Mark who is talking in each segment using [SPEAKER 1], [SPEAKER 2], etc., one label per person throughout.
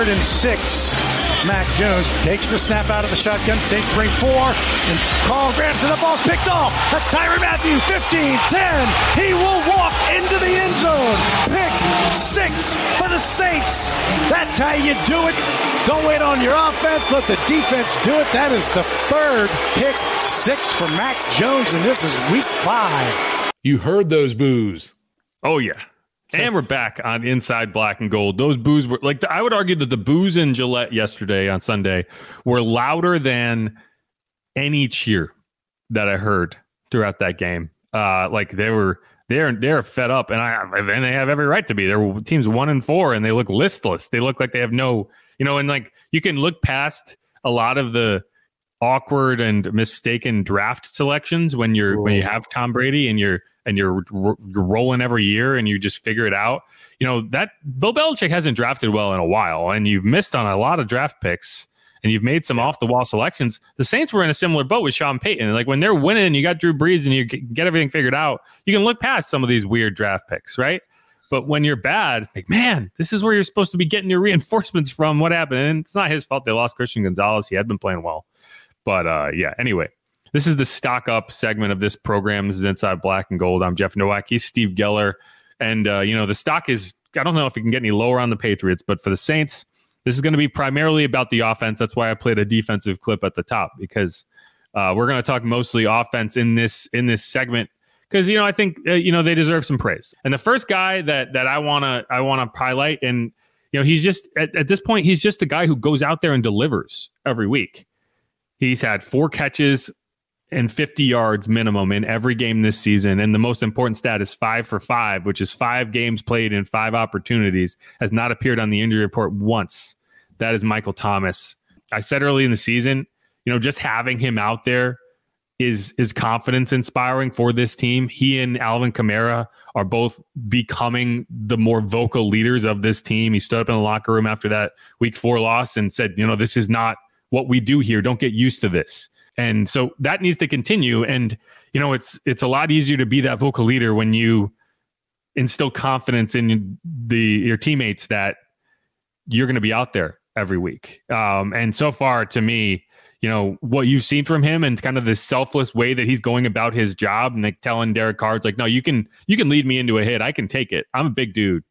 [SPEAKER 1] Third and six. Mac Jones takes the snap out of the shotgun. Saints bring four. And Carl grabs it. The ball's picked off. That's Tyrann Mathieu. 15, 10. He will walk into the end zone. Pick six for the Saints. That's how you do it. Don't wait on your offense. Let the defense do it. That is the third pick six for Mac Jones. And this is week five.
[SPEAKER 2] You heard those boos.
[SPEAKER 3] Oh, yeah. And we're back on Inside Black and Gold. Those boos were like I would argue that the boos in Gillette yesterday on Sunday were louder than any cheer that I heard throughout that game. Uh, like they were they're they're fed up, and I and they have every right to be. Their teams one and four, and they look listless. They look like they have no, you know, and like you can look past a lot of the awkward and mistaken draft selections when you're Whoa. when you have Tom Brady and you're and you're, you're rolling every year and you just figure it out. You know that Bill Belichick hasn't drafted well in a while, and you've missed on a lot of draft picks, and you've made some yeah. off the wall selections. The Saints were in a similar boat with Sean Payton. Like when they're winning, and you got Drew Brees, and you get everything figured out. You can look past some of these weird draft picks, right? But when you're bad, like man, this is where you're supposed to be getting your reinforcements from. What happened? And it's not his fault. They lost Christian Gonzalez. He had been playing well, but uh, yeah. Anyway, this is the stock up segment of this program. This is Inside Black and Gold. I'm Jeff Nowak. He's Steve Geller. And, uh, you know, the stock is, I don't know if it can get any lower on the Patriots, but for the Saints, this is going to be primarily about the offense. That's why I played a defensive clip at the top because uh, we're going to talk mostly offense in this in this segment because you know I think uh, you know they deserve some praise. And the first guy that that I want to I want to highlight and you know he's just at, at this point he's just the guy who goes out there and delivers every week. He's had four catches, and 50 yards minimum in every game this season. And the most important stat is five for five, which is five games played in five opportunities, has not appeared on the injury report once that is Michael Thomas. I said early in the season, you know, just having him out there is is confidence inspiring for this team. He and Alvin Kamara are both becoming the more vocal leaders of this team. He stood up in the locker room after that week four loss and said, you know, this is not what we do here. Don't get used to this. And so that needs to continue. And, you know, it's it's a lot easier to be that vocal leader when you instill confidence in the your teammates that you're going to be out there every week. Um, and so far, to me, you know what you've seen from him and kind of the selfless way that he's going about his job and like telling Derek Cards like, no, you can you can lead me into a hit. I can take it. I'm a big dude.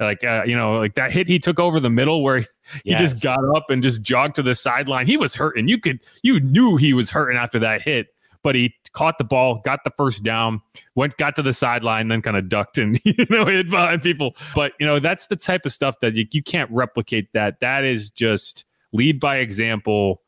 [SPEAKER 3] Like uh, you know, like that hit he took over the middle where he yes. just got up and just jogged to the sideline. He was hurting. You could you knew he was hurting after that hit, but he caught the ball, got the first down, went got to the sideline, then kind of ducked and you know hit behind people. But you know that's the type of stuff that you, you can't replicate. That that is just lead by example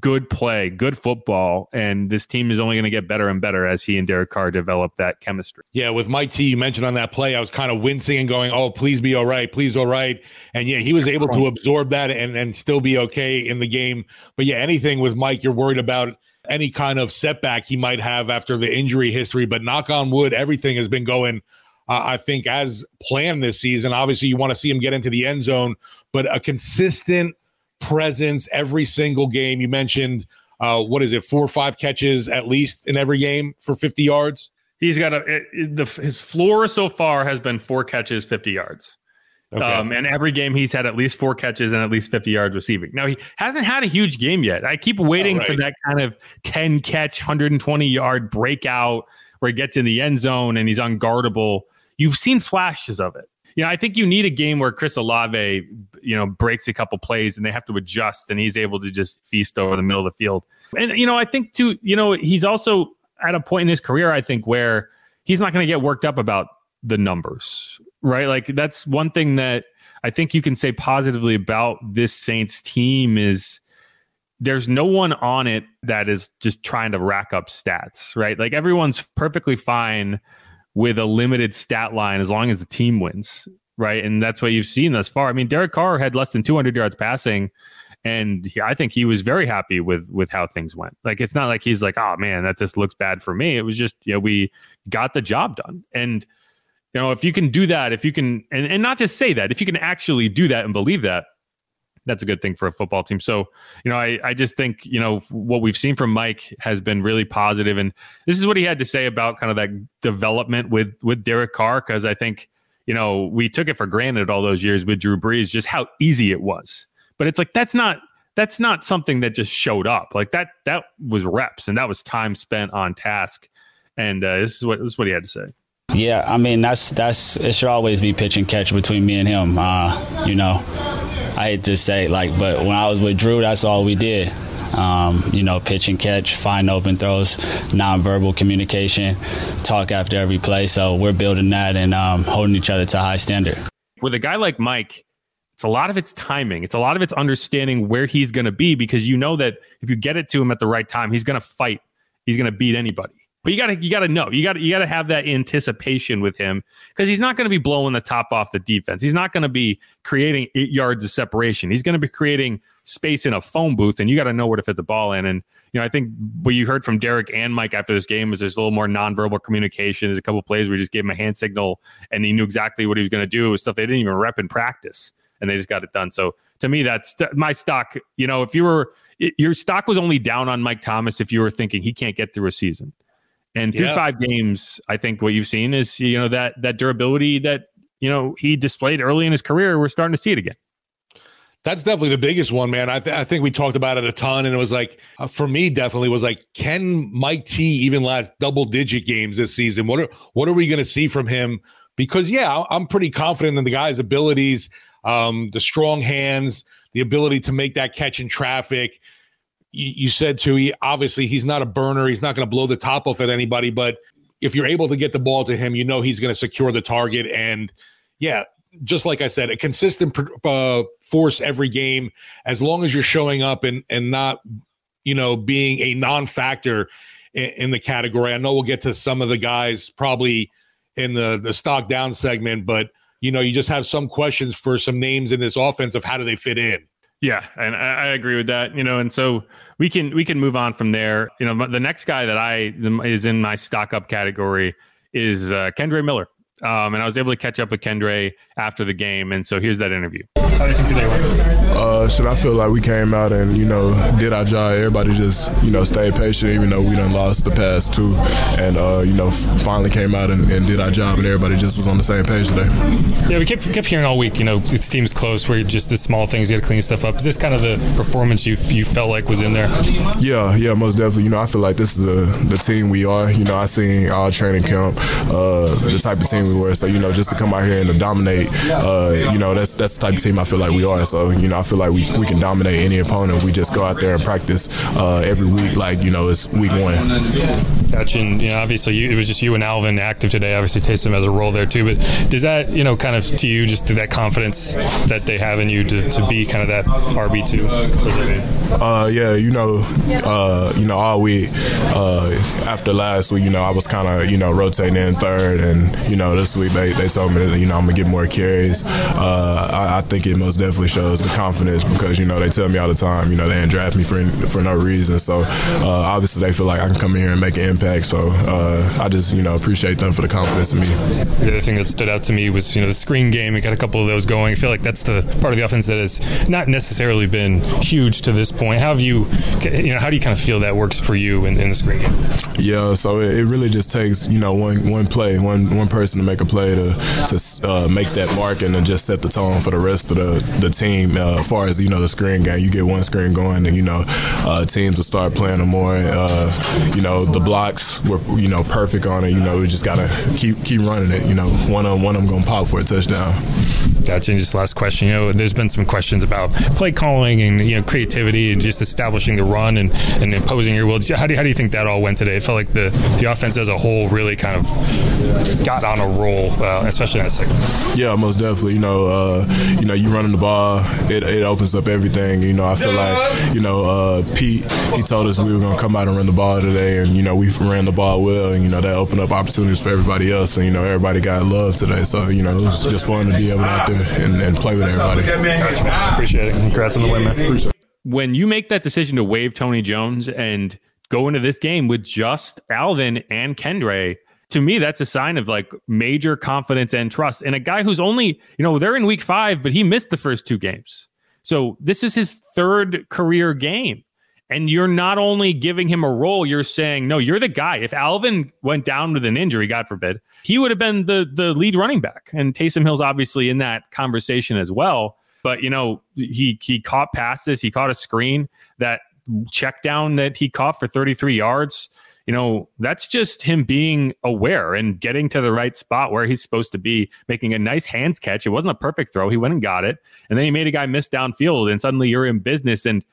[SPEAKER 3] good play, good football, and this team is only going to get better and better as he and Derek Carr develop that chemistry.
[SPEAKER 2] Yeah, with Mike T, you mentioned on that play, I was kind of wincing and going, "Oh, please be all right, please all right," and yeah, he was able to absorb that and and still be okay in the game. But yeah, anything with Mike, you're worried about any kind of setback he might have after the injury history. But knock on wood, everything has been going. Uh, I think as planned this season. Obviously, you want to see him get into the end zone, but a consistent presence every single game. You mentioned uh, what is it, four or five catches at least in every game for 50 yards?
[SPEAKER 3] He's got a it, it, the his floor so far has been four catches, 50 yards. Okay. Um, and every game he's had at least four catches and at least 50 yards receiving. Now he hasn't had a huge game yet. I keep waiting right. for that kind of 10 catch, 120 yard breakout where he gets in the end zone and he's unguardable. You've seen flashes of it you know, I think you need a game where Chris Olave, you know, breaks a couple plays and they have to adjust and he's able to just feast over the middle of the field. And, you know, I think too, you know, he's also at a point in his career, I think, where he's not going to get worked up about the numbers, right? Like that's one thing that I think you can say positively about this Saints team is there's no one on it that is just trying to rack up stats, right? Like everyone's perfectly fine with a limited stat line as long as the team wins, right? And that's what you've seen thus far. I mean, Derek Carr had less than 200 yards passing, and he, I think he was very happy with with how things went. Like it's not like he's like, oh man, that just looks bad for me. It was just you know we got the job done, and you know if you can do that, if you can, and and not just say that, if you can actually do that and believe that, that's a good thing for a football team. So, you know, I, I just think, you know, what we've seen from Mike has been really positive. And this is what he had to say about kind of that development with with Derek Carr, because I think, you know, we took it for granted all those years with Drew Brees, just how easy it was. But it's like that's not that's not something that just showed up. Like that that was reps and that was time spent on task. And uh, this is what this is what he had to say.
[SPEAKER 4] Yeah, I mean that's that's it should always be pitch and catch between me and him. Uh, you know, I hate to say like, but when I was with Drew, that's all we did. Um, you know, pitch and catch, find open throws, nonverbal communication, talk after every play. So we're building that and um, holding each other to a high standard.
[SPEAKER 3] With a guy like Mike, it's a lot of it's timing. It's a lot of it's understanding where he's going to be because you know that if you get it to him at the right time, he's going to fight. He's going to beat anybody. But you gotta you gotta know you gotta you gotta have that anticipation with him because he's not to be blowing the top off the defense. He's not to be creating eight yards of separation. He's to be creating space in a phone booth, and you got to know where to fit the ball in. And you know, I think what you heard from Derek and Mike after this game is there's a little more nonverbal communication. There's a couple plays where he just gave him a hand signal, and he knew exactly what he was to do. It was stuff they didn't even rep in practice, and they just got it done. So to me, that's my stock. You know, if you were your stock was only down on Mike Thomas if you were thinking he can't get through a season. And through yeah. five games, I think what you've seen is you know that that durability that you know he displayed early in his career. We're starting to see it again.
[SPEAKER 2] That's definitely the biggest one, man. I, th- I think we talked about it a ton, and it was like uh, for me, definitely was like, can Mike T even last double digit games this season? What are what are we going to see from him? Because yeah, I'm pretty confident in the guy's abilities, um, the strong hands, the ability to make that catch in traffic you, said to he obviously he's not a burner. He's not going to blow the top off at anybody, but if you're able to get the ball to him, you know he's going to secure the target. And yeah, just like I said, a consistent uh, force every game. As long as you're showing up and and not, you know, being a non-factor in, in the category. I know we'll get to some of the guys probably in the the stock down segment, but you know, you just have some questions for some names in this offense of how do they fit in.
[SPEAKER 3] Yeah, and I, I, agree with that. You know, and so we can we can move on from there. You know, the next guy that I is in my stock up category is uh, Kendre Miller. Um, and I was able to catch up with Kendre after the game. And so here's that interview. How do you think today went?
[SPEAKER 5] Uh, should I feel like we came out and, you know, did our job. Everybody just, you know, stayed patient, even though we done lost the past two. And, uh, you know, finally came out and, and, did our job, and everybody just was on the same page today.
[SPEAKER 6] Yeah, we kept, kept hearing all week, you know, the team's close where just the small things, you got to clean stuff up. Is this kind of the performance you you felt like was in there?
[SPEAKER 5] Yeah, yeah, most definitely. You know, I feel like this is the, the team we are. You know, I seen our training camp, uh, the type of team we were. So, you know, just to come out here and to dominate, uh, you know, that's that's the type of team I feel like we are. So, you know, I feel like we, we can dominate any opponent. We just go out there and practice uh, every week like, you know, it's week one.
[SPEAKER 6] Gotcha. And, you know, obviously you, it was just you and Alvin active today. Obviously Taysom has a role there too. But does that, you know, kind of to you, just that confidence that they have in you to, to be kind of that RB2?
[SPEAKER 5] Uh, yeah, you know, uh, you know, all week uh, after last week, you know, I was kind of, you know, rotating in third. And, you know, this week they, they told me that, you know, I'm going to get more carries. Uh, I, I, think it most definitely shows the confidence because, you know, they tell me all the time, you know, they didn't draft me for, for no reason. So uh, obviously they feel like I can come in here and make an impact. So uh, I just, you know, appreciate them for the confidence in me.
[SPEAKER 6] The other thing that stood out to me was, you know, the screen game. We got a couple of those going. I feel like that's the part of the offense that has not necessarily been huge to this point. How have you, you know, how do you kind of feel that works for you in, in the screen game?
[SPEAKER 5] Yeah, so it, it really just takes, you know, one one play, one one person to make a play to to uh, make that mark and then just set the tone for the rest of the the team. Uh, as far as you know, the screen game, you get one screen going, and you know, uh, teams will start playing them more. Uh, you know, the blocks were you know perfect on it. You know, we just gotta keep keep running it. You know, one of one of them gonna pop for a touchdown.
[SPEAKER 6] Gotcha. And just last question. You know, there's been some questions about play calling and you know creativity and just establishing the run and, and imposing your will. How do, how do you think that all went today? It felt like the, the offense as a whole really kind of got on a roll, uh, especially in the second.
[SPEAKER 5] Yeah, most definitely. You know, uh, you know, you running the ball, it, it opens up everything. You know, I feel like you know uh, Pete. He told us we were going to come out and run the ball today, and you know we ran the ball well, and you know that opened up opportunities for everybody else, and you know everybody got love today. So you know it was just fun to be able to out there and, and play with everybody.
[SPEAKER 6] Appreciate it. Congrats on the win, man. Appreciate it.
[SPEAKER 3] When you make that decision to waive Tony Jones and go into this game with just Alvin and Kendre, to me, that's a sign of like major confidence and trust. And a guy who's only, you know, they're in week five, but he missed the first two games. So this is his third career game. And you're not only giving him a role, you're saying, no, you're the guy. If Alvin went down with an injury, God forbid, he would have been the the lead running back. And Taysom Hill's obviously in that conversation as well. But you know, he he caught passes, he caught a screen that check down that he caught for 33 yards. You know, that's just him being aware and getting to the right spot where he's supposed to be, making a nice hands catch. It wasn't a perfect throw. He went and got it. And then he made a guy miss downfield, and suddenly you're in business. And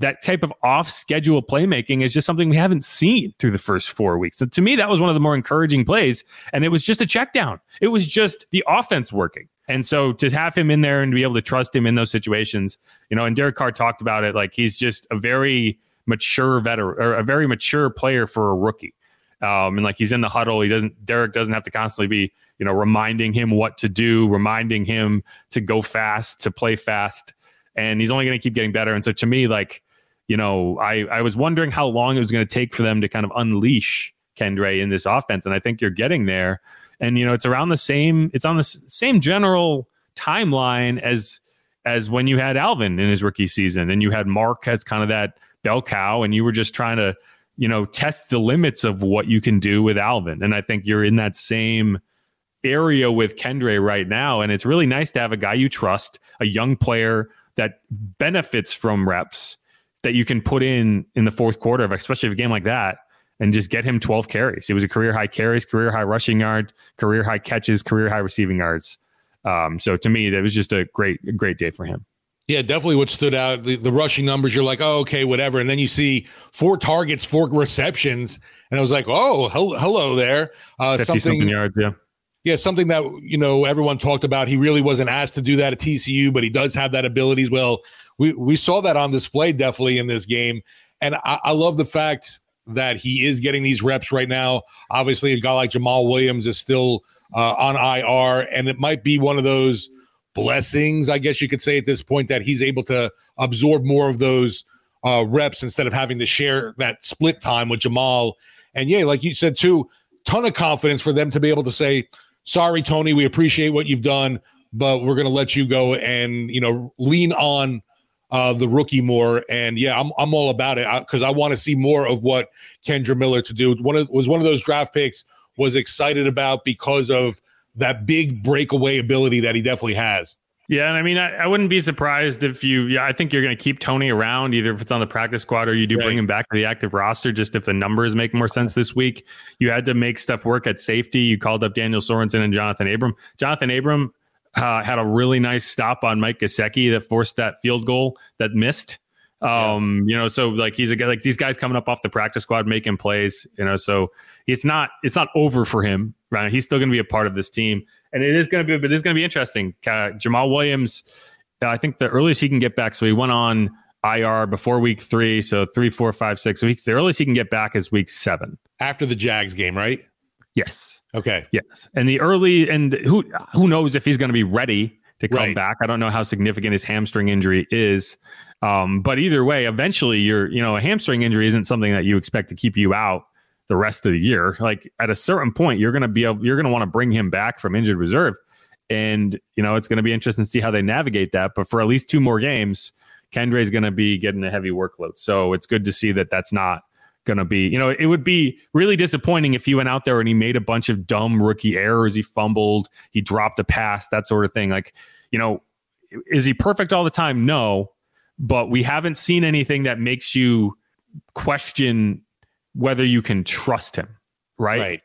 [SPEAKER 3] that type of off schedule playmaking is just something we haven't seen through the first four weeks. So to me, that was one of the more encouraging plays. And it was just a check down. It was just the offense working. And so to have him in there and to be able to trust him in those situations, you know, and Derek Carr talked about it, like he's just a very mature veteran or a very mature player for a rookie. Um, and like he's in the huddle. He doesn't, Derek doesn't have to constantly be, you know, reminding him what to do, reminding him to go fast, to play fast. And he's only going to keep getting better. And so to me, like, you know, I, I was wondering how long it was going to take for them to kind of unleash Kendre in this offense. And I think you're getting there. And, you know, it's around the same, it's on the same general timeline as, as when you had Alvin in his rookie season and you had Mark as kind of that bell cow and you were just trying to, you know, test the limits of what you can do with Alvin. And I think you're in that same area with Kendre right now. And it's really nice to have a guy you trust, a young player that benefits from reps that you can put in in the fourth quarter of especially a game like that and just get him 12 carries. It was a career high carries, career high rushing yard, career high catches, career high receiving yards. Um, so to me, that was just a great, great day for him.
[SPEAKER 2] Yeah, definitely what stood out. The, the rushing numbers, you're like, oh, okay, whatever. And then you see four targets, four receptions. And I was like, oh, hello, hello there.
[SPEAKER 3] Uh, something, something yards, yeah.
[SPEAKER 2] Yeah, something that, you know, everyone talked about. He really wasn't asked to do that at TCU, but he does have that ability as well we we saw that on display definitely in this game, and I, I love the fact that he is getting these reps right now. Obviously, a guy like Jamaal Williams is still uh, on IR, and it might be one of those blessings, I guess you could say at this point, that he's able to absorb more of those uh, reps instead of having to share that split time with Jamaal. And yeah, like you said too, ton of confidence for them to be able to say, "Sorry, Tony, we appreciate what you've done, but we're going to let you go," and you know, lean on uh, the rookie more. And yeah, I'm I'm all about it because I, I want to see more of what Kendre Miller to do. One of was one of those draft picks was excited about because of that big breakaway ability that he definitely has.
[SPEAKER 3] Yeah, and I mean, I, I wouldn't be surprised if you. Yeah, I think you're going to keep Tony around, either if it's on the practice squad or you do right. bring him back to the active roster. Just if the numbers make more sense this week, you had to make stuff work at safety. You called up Daniel Sorensen and Johnathan Abram. Johnathan Abram uh, had a really nice stop on Mike Gesicki that forced that field goal that missed. Um, yeah. you know, so like he's a guy like these guys coming up off the practice squad making plays, you know, so it's not it's not over for him, right? He's still going to be a part of this team, and it is going to be, but it's going to be interesting. Uh, Jamaal Williams, uh, I think the earliest he can get back, so he went on IR before week three, so three, four, five, six weeks. The earliest he can get back is week seven
[SPEAKER 2] after the Jags game, right?
[SPEAKER 3] Yes.
[SPEAKER 2] Okay.
[SPEAKER 3] Yes, and the early and who who knows if he's going to be ready to come right. back. I don't know how significant his hamstring injury is. Um, but either way, eventually you're, you know, a hamstring injury isn't something that you expect to keep you out the rest of the year. Like at a certain point, you're going to be able, you're going to want to bring him back from injured reserve. And, you know, it's going to be interesting to see how they navigate that. But for at least two more games, Kendre is going to be getting a heavy workload. So it's good to see that that's not going to be, you know, it would be really disappointing if he went out there and he made a bunch of dumb rookie errors. He fumbled, he dropped a pass, that sort of thing. Like, you know, is he perfect all the time? No but we haven't seen anything that makes you question whether you can trust him, right?
[SPEAKER 2] Right.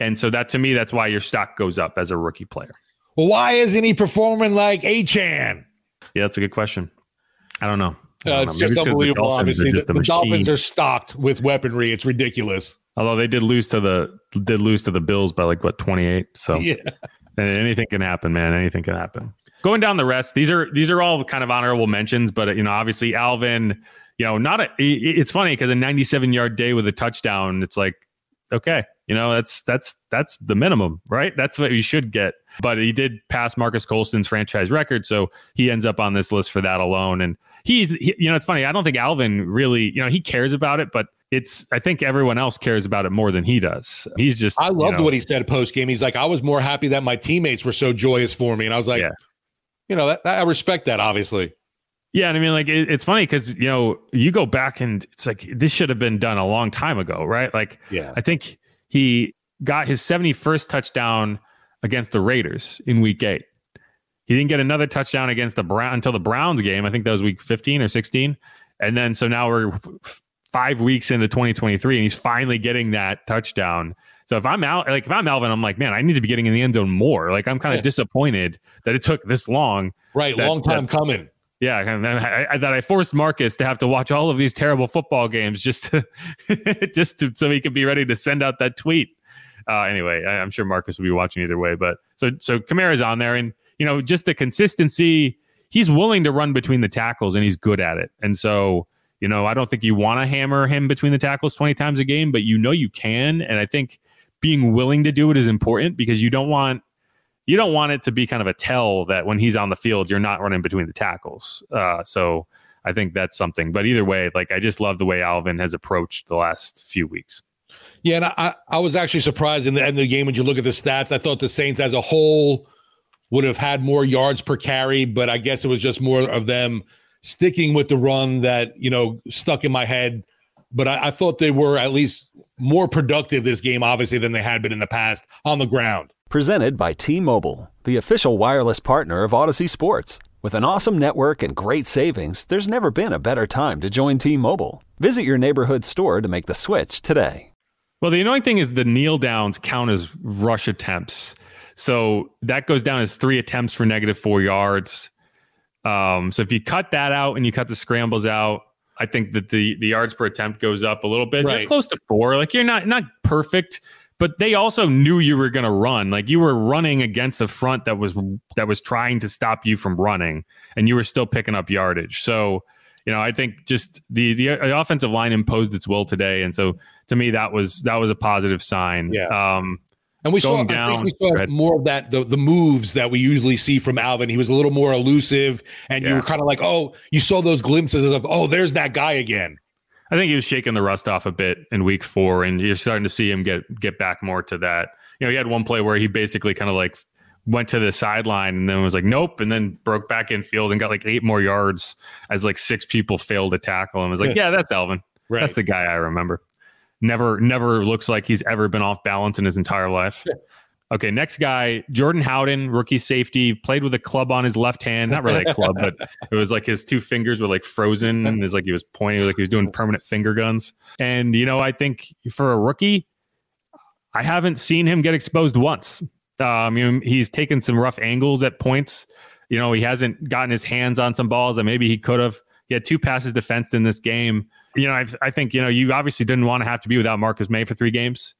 [SPEAKER 3] And so that to me, that's why your stock goes up as a rookie player.
[SPEAKER 2] Well, why isn't he performing like Achane?
[SPEAKER 3] Yeah, that's a good question. I don't know.
[SPEAKER 2] Uh, it's just unbelievable. The Obviously, the, the Dolphins are stocked with weaponry. It's ridiculous.
[SPEAKER 3] Although they did lose to the did lose to the Bills by like what twenty eight. So yeah, anything can happen, man. Anything can happen going down the rest, these are these are all kind of honorable mentions, but you know, obviously Alvin, you know, not a. It's funny because a 97 yard day with a touchdown, it's like, okay, you know, that's that's that's the minimum, right? That's what you should get. But he did pass Marques Colston's franchise record, so he ends up on this list for that alone. And he's, he, you know, it's funny. I don't think Alvin really, you know, he cares about it, but it's I think everyone else cares about it more than he does. He's just
[SPEAKER 2] I loved you know, what he said post game. He's like, I was more happy that my teammates were so joyous for me, and I was like, yeah you know, that, that, I respect that, obviously.
[SPEAKER 3] Yeah, and I mean, like it, it's funny because you know you go back and it's like this should have been done a long time ago, right? Like,
[SPEAKER 2] yeah,
[SPEAKER 3] I think he got his seventy first touchdown against the Raiders in Week Eight. He didn't get another touchdown against the Brown until the Browns game. I think that was Week fifteen or sixteen, and then so now we're five weeks into twenty twenty three, and he's finally getting that touchdown. So if I'm out, like if I'm Alvin, I'm like, man, I need to be getting in the end zone more. Like I'm kind of yeah. disappointed that it took this long.
[SPEAKER 2] Right,
[SPEAKER 3] that,
[SPEAKER 2] long time
[SPEAKER 3] that,
[SPEAKER 2] coming.
[SPEAKER 3] Yeah, and I, I, that I forced Marques to have to watch all of these terrible football games just to, just to, so he could be ready to send out that tweet. Uh, anyway, I, am sure Marques will be watching either way. But so so Kamara's on there, and you know just the consistency. He's willing to run between the tackles, and he's good at it. And so you know, I don't think you want to hammer him between the tackles 20 times a game, but you know you can. And I think being willing to do it is important because you don't want you don't want it to be kind of a tell that when he's on the field you're not running between the tackles. Uh, so I think that's something. But either way, like I just love the way Alvin has approached the last few weeks.
[SPEAKER 2] Yeah, and I, I was actually surprised in the end of the game when you look at the stats. I thought the Saints as a whole would have had more yards per carry, but I guess it was just more of them sticking with the run that you know stuck in my head but I, I, thought they were at least more productive this game, obviously, than they had been in the past on the ground.
[SPEAKER 7] Presented by T Mobile, the official wireless partner of Audacy Sports. With an awesome network and great savings, there's never been a better time to join T Mobile. Visit your neighborhood store to make the switch today.
[SPEAKER 3] Well, the annoying thing is the kneel downs count as rush attempts. So that goes down as three attempts for negative four yards. Um, so if you cut that out and you cut the scrambles out, I think that the the yards per attempt goes up a little bit. Right. You're close to four. Like you're not not perfect, but they also knew you were going to run. Like you were running against a front that was that was trying to stop you from running, and you were still picking up yardage. So you know, I think just the the, the offensive line imposed its will today, and so to me that was that was a positive sign.
[SPEAKER 2] Yeah.
[SPEAKER 3] Um,
[SPEAKER 2] And we saw,
[SPEAKER 3] Going
[SPEAKER 2] I think
[SPEAKER 3] down.
[SPEAKER 2] we saw more of that, the, the moves that we usually see from Alvin. He was a little more elusive, and you
[SPEAKER 3] Yeah.
[SPEAKER 2] were kind of like, oh, you saw those glimpses of, oh, there's that guy again.
[SPEAKER 3] I think he was shaking the rust off a bit in week four, and you're starting to see him get get back more to that. You know, he had one play where he basically kind of like went to the sideline and then was like, nope, and then broke back in field and got like eight more yards as like six people failed to tackle him. I was like, yeah, that's Alvin.
[SPEAKER 2] Right.
[SPEAKER 3] That's the guy I remember. Never, never looks like he's ever been off balance in his entire life. Okay, next guy, Jordan Howden, rookie safety, played with a club on his left hand. Not really a club, but it was like his two fingers were like frozen. And it's like he was pointing, like he was doing permanent finger guns. And, you know, I think for a rookie, I haven't seen him get exposed once. Um, you know, he's taken some rough angles at points. You know, he hasn't gotten his hands on some balls that maybe he could have. He had two passes defensed in this game. You know, I, I think, you know, you obviously didn't want to have to be without Marcus Maye for three games.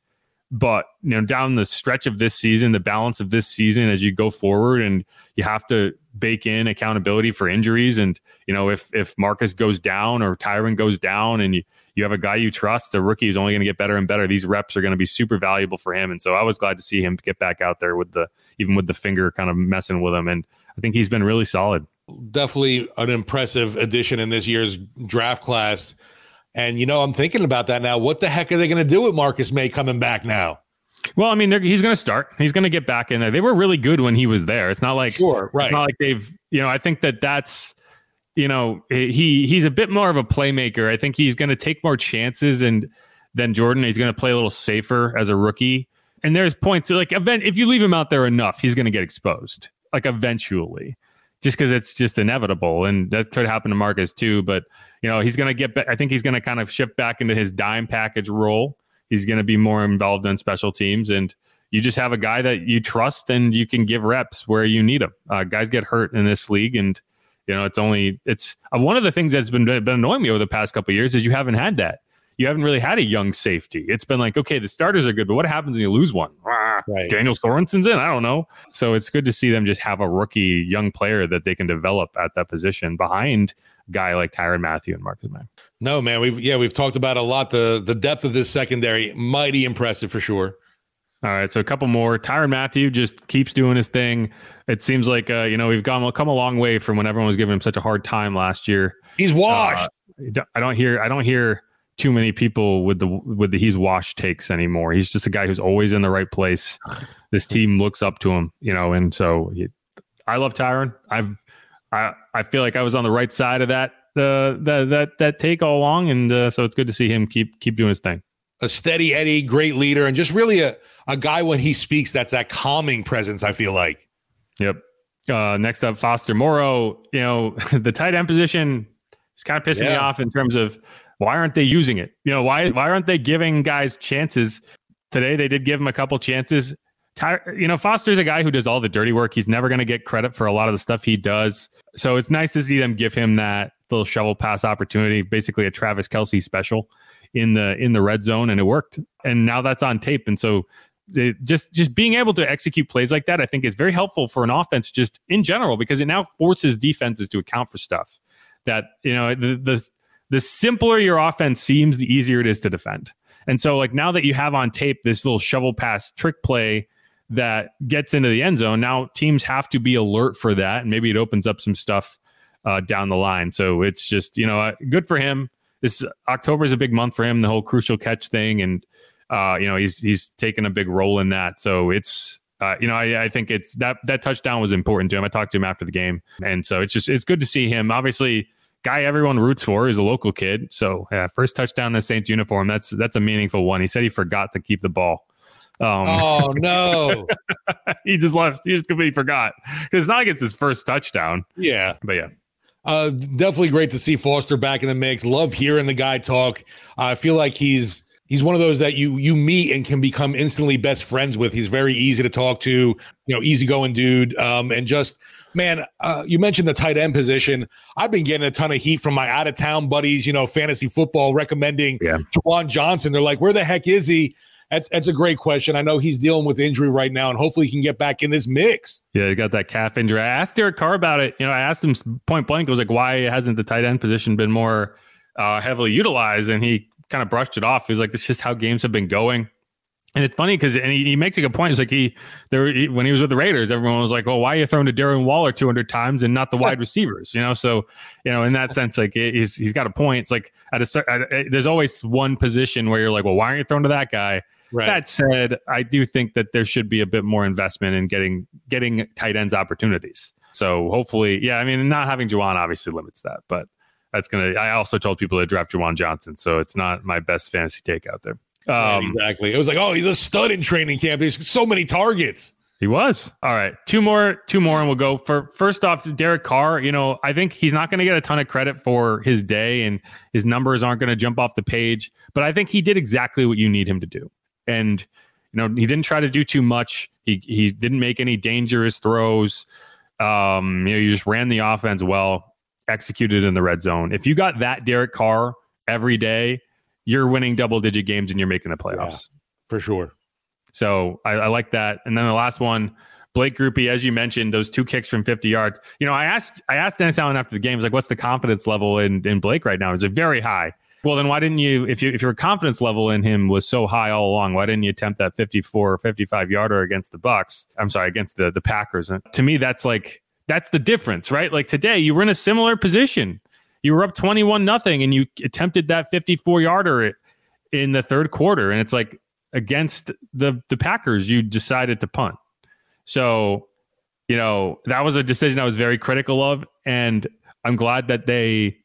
[SPEAKER 3] But, you know, down the stretch of this season, the balance of this season as you go forward, and you have to bake in accountability for injuries. And, you know, if if Marcus goes down or Tyrann goes down and you, you have a guy you trust, the rookie is only going to get better and better. These reps are going to be super valuable for him. And so I was glad to see him get back out there with the even with the finger kind of messing with him. And I think he's been really solid.
[SPEAKER 2] Definitely an impressive addition in this year's draft class. And, you know, I'm thinking about that now. What the heck are they going to do with Marcus Maye coming back now?
[SPEAKER 3] Well, I mean, he's going to start. He's going to get back in there. They were really good when he was there. It's not like
[SPEAKER 2] Sure, right.
[SPEAKER 3] It's not like they've. You know, I think that that's. You know, he he's a bit more of a playmaker. I think he's going to take more chances and than Jordan. He's going to play a little safer as a rookie. And there's points like event if you leave him out there enough, he's going to get exposed. Like eventually, just because it's just inevitable, and that could happen to Marcus too. But you know, he's going to get. I think he's going to kind of shift back into his dime package role. He's going to be more involved in special teams, and you just have a guy that you trust and you can give reps where you need them. Uh, guys get hurt in this league, and you know it's only it's uh, one of the things that's been been annoying me over the past couple of years is you haven't had that. You haven't really had a young safety. It's been like, okay, the starters are good, but what happens when you lose one?
[SPEAKER 2] Right.
[SPEAKER 3] Daniel Sorensen's in. I don't know. So it's good to see them just have a rookie young player that they can develop at that position behind guy like Tyrann Mathieu and Marcus Maye.
[SPEAKER 2] No, man. We've yeah, we've talked about a lot. The the depth of this secondary, mighty impressive for sure.
[SPEAKER 3] All right, so a couple more. Tyrann Mathieu just keeps doing his thing. It seems like uh, you know we've gone come a long way from when everyone was giving him such a hard time last year.
[SPEAKER 2] He's washed.
[SPEAKER 3] Uh, I don't hear I don't hear too many people with the with the he's washed takes anymore. He's just a guy who's always in the right place. This team looks up to him, you know, and so he, I love Tyrann. I've I I feel like I was on the right side of that uh, that that that take all along, and uh, so it's good to see him keep keep doing his thing.
[SPEAKER 2] a steady Eddie, great leader, and just really a, a guy when he speaks, that's that calming presence, I feel like.
[SPEAKER 3] Yep. Uh, next up, Foster Moreau. You know, the tight end position is kind of pissing me off in terms of why aren't they using it? You know, why why aren't they giving guys chances? Today they did give him a couple chances. Ty, you know, Foster's a guy who does all the dirty work. He's never going to get credit for a lot of the stuff he does. So it's nice to see them give him that little shovel pass opportunity, basically a Travis Kelce special in the in the red zone, and it worked. And now that's on tape. And so the, just just being able to execute plays like that, I think, is very helpful for an offense just in general because it now forces defenses to account for stuff that you know the the, the simpler your offense seems, the easier it is to defend. And so, like now that you have on tape this little shovel pass trick play that gets into the end zone, now teams have to be alert for that, and maybe it opens up some stuff uh, down the line. So it's just you know uh, good for him. This October is a big month for him, the whole crucial catch thing, and uh, you know he's he's taken a big role in that. So it's uh, you know I, I think it's that that touchdown was important to him. I talked to him after the game, and so it's just it's good to see him. Obviously, guy everyone roots for is a local kid. So first touchdown in the Saints uniform. That's that's a meaningful one. He said he forgot to keep the ball. Um,
[SPEAKER 2] Oh no.
[SPEAKER 3] he just lost. He just completely forgot because it's not it's his first touchdown.
[SPEAKER 2] yeah.
[SPEAKER 3] But yeah,
[SPEAKER 2] Uh, definitely great to see Foster back in the mix. Love hearing the guy talk. I feel like he's he's one of those that you you meet and can become instantly best friends with. He's very easy to talk to, you know, easygoing dude. Um, and just man, uh, you mentioned the tight end position. I've been getting a ton of heat from my out of town buddies, you know, fantasy football recommending
[SPEAKER 3] Yeah.
[SPEAKER 2] Juwan Johnson. They're like, where the heck is he? That's that's a great question. I know he's dealing with injury right now, and hopefully he can get back in this mix.
[SPEAKER 3] yeah, he got that calf injury. I asked Derek Carr about it. You know, I asked him point blank. I was like, why hasn't the tight end position been more uh, heavily utilized? And he kind of brushed it off. He was like, "This is just how games have been going." And it's funny because and he, he, makes a good point. It's like he there he, when he was with the Raiders, everyone was like, "Well, why are you throwing to Darren Waller 200 times and not the wide receivers?" You know, so you know in that sense, like he's he's got a point. It's like at a at, there's always one position where you're like, "Well, why aren't you throwing to that guy?" Right. That said, I do think that there should be a bit more investment in getting getting tight ends opportunities. So hopefully, yeah, I mean, not having Juwan obviously limits that, but that's gonna. I also told people to draft Juwan Johnson, so it's not my best fantasy take out there.
[SPEAKER 2] Um, exactly. It was like, oh, he's a stud in training camp. He's so many targets.
[SPEAKER 3] He was. All right. Two more, two more, and we'll go for first off, Derek Carr. You know, I think he's not going to get a ton of credit for his day and his numbers aren't going to jump off the page, but I think he did exactly what you need him to do. And, you know, he didn't try to do too much. He he didn't make any dangerous throws. Um, you know, you just ran the offense well, executed in the red zone. If you got that Derek Carr every day, you're winning double digit games and you're making the playoffs. Yeah,
[SPEAKER 2] for sure.
[SPEAKER 3] So I, I, like that. And then the last one, Blake Grupe, as you mentioned, those two kicks from 50 yards. You know, I asked I asked Dennis Allen after the game, I was like, what's the confidence level in, in Blake right now? Is it very high? Well, then why didn't you, if you if your confidence level in him was so high all along, why didn't you attempt that 54 or 55 yarder against the Bucks? I'm sorry, against the the Packers. And to me, that's like that's the difference, right? Like today, you were in a similar position. You were up 21 nothing and you attempted that 54 yarder in the third quarter, and it's like against the the Packers, you decided to punt. So, you know, that was a decision I was very critical of, and I'm glad that they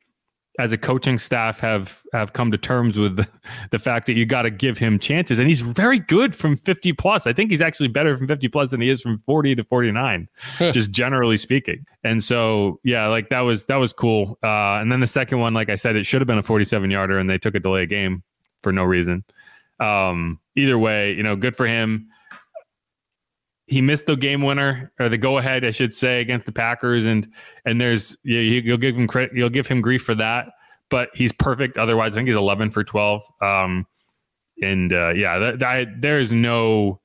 [SPEAKER 3] as a coaching staff have have come to terms with the, the fact that you got to give him chances and he's very good from 50 plus i think he's actually better from 50 plus than he is from 40 to 49 just generally speaking and so yeah like that was that was cool uh, and then the second one like i said it should have been a 47 yarder and they took a delay game for no reason. Um, either way, you know, good for him. He missed the game winner or the go ahead, I should say, against the Packers, and and there's yeah, you'll give him credit, you'll give him grief for that, but he's perfect. Otherwise, I think he's 11 for 12. Um, and uh, yeah, that, that, there's no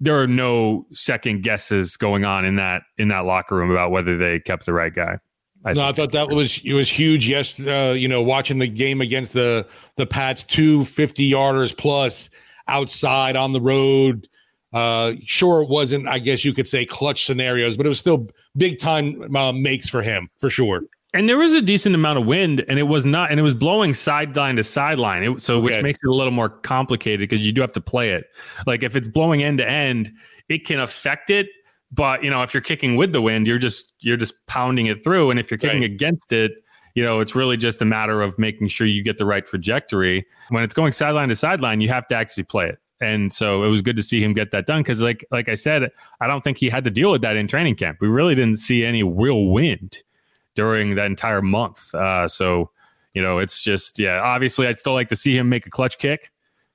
[SPEAKER 3] there are no second guesses going on in that in that locker room about whether they kept the right guy.
[SPEAKER 2] I no, I thought that was it was huge. Yes, uh, you know, watching the game against the the Pats, two 50 yarders plus outside on the road. Uh, sure, it wasn't. I guess you could say clutch scenarios, but it was still big time uh, makes for him for sure.
[SPEAKER 3] And there was a decent amount of wind, and it was not, and it was blowing sideline to sideline. So, okay. which makes it a little more complicated because you do have to play it. Like if it's blowing end to end, it can affect it but you know, if you're kicking with the wind, you're just you're just pounding it through. And if you're kicking right. against it, you know, it's really just a matter of making sure you get the right trajectory. When it's going sideline to sideline, you have to actually play it. And so it was good to see him get that done because, like, like I said, I don't think he had to deal with that in training camp. We really didn't see any real wind during that entire month. Uh, so, you know, it's just yeah. Obviously, I'd still like to see him make a clutch kick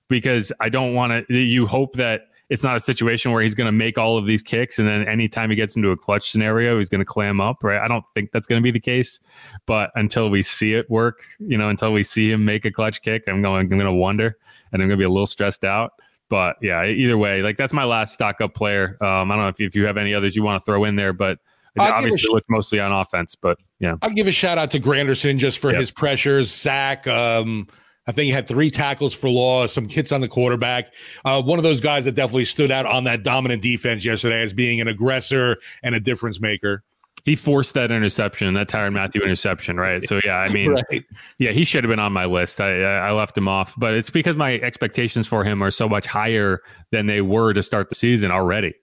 [SPEAKER 3] because I don't want to. You hope that it's not a situation where he's going to make all of these kicks and then anytime he gets into a clutch scenario, he's going to clam up, right? I don't think that's going to be the case, but until we see it work, you know, until we see him make a clutch kick, I'm going, I'm going to wonder and I'm going to be a little stressed out. But yeah, either way, like that's my last stock up player. Um, I don't know if you, if you have any others you want to throw in there, but I'll obviously sh- looked mostly on offense, but yeah.
[SPEAKER 2] I'll give a shout out to Granderson just for yep. his pressures, sack, um, I think he had three tackles for loss, some hits on the quarterback. Uh, one of those guys that definitely stood out on that dominant defense yesterday as being an aggressor and a difference maker.
[SPEAKER 3] He forced that interception, that Tyrann Mathieu interception, right? So yeah, I mean, right. yeah, he should have been on my list. I I left him off, but it's because my expectations for him are so much higher than they were to start the season already.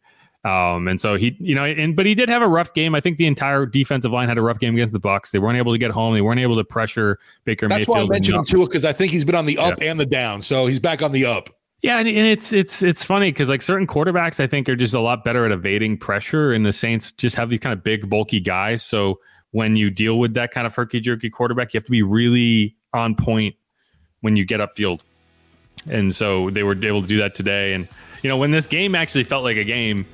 [SPEAKER 3] Um, and so he, you know, and but he did have a rough game. I think the entire defensive line had a rough game against the Bucks. They weren't able to get home. They weren't able to pressure Baker
[SPEAKER 2] That's
[SPEAKER 3] Mayfield.
[SPEAKER 2] why I mentioned him too, because I think he's been on the up yeah. and the down. So he's back on the up.
[SPEAKER 3] Yeah, and, and it's it's it's funny because like certain quarterbacks, I think are just a lot better at evading pressure, and the Saints just have these kind of big, bulky guys. So when you deal with that kind of herky jerky quarterback, you have to be really on point when you get upfield. And so they were able to do that today. And you know, when this game actually felt like a game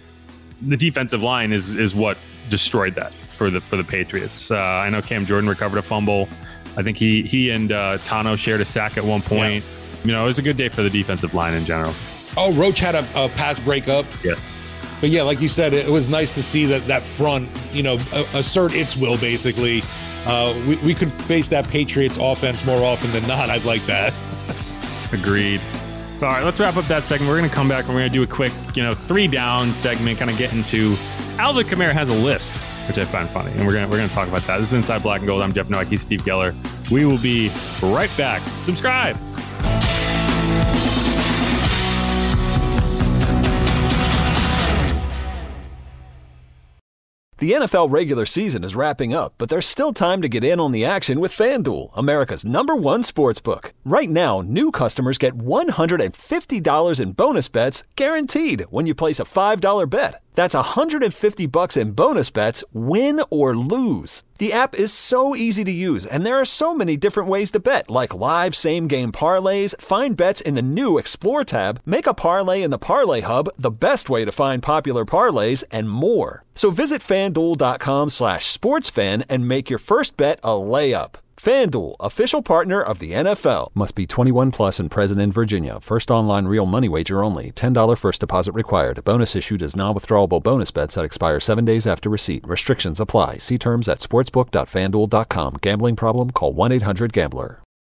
[SPEAKER 3] the defensive line is is what destroyed that for the for the Patriots. Uh, I know Cam Jordan recovered a fumble. I think he he and uh, Tanoh shared a sack at one point. Yeah. You know, it was a good day for the defensive line in general.
[SPEAKER 2] Oh, Roach had a, a pass breakup.
[SPEAKER 3] Yes.
[SPEAKER 2] But yeah, like you said, it was nice to see that that front, you know, assert its will. Basically, uh, we we could face that Patriots offense more often than not. I'd like that.
[SPEAKER 3] Agreed. All right, let's wrap up that segment. We're going to come back and we're going to do a quick, you know, three down segment, kind of get into Alvin Kamara has a list, which I find funny, and we're going to we're going to talk about that. This is Inside Black and Gold. I'm Jeff Nowak. He's Steve Geller. We will be right back. Subscribe.
[SPEAKER 7] The NFL regular season is wrapping up, but there's still time to get in on the action with FanDuel, America's number one sportsbook. Right now, new customers get $150 in bonus bets guaranteed when you place a $5 bet. That's 150 bucks in bonus bets, win or lose. The app is so easy to use, and there are so many different ways to bet, like live same game parlays, find bets in the new Explore tab, make a parlay in the Parlay Hub, the best way to find popular parlays, and more. So visit fanduel.com slash sportsfan and make your first bet a layup. FanDuel, official partner of the NFL. Must be 21 plus and present in Virginia. First online real money wager only. $10 first deposit required. Bonus issued as non withdrawable bonus bets that expire seven days after receipt. Restrictions apply. See terms at sportsbook.fanduel.com. Gambling problem? Call 1 800 Gambler.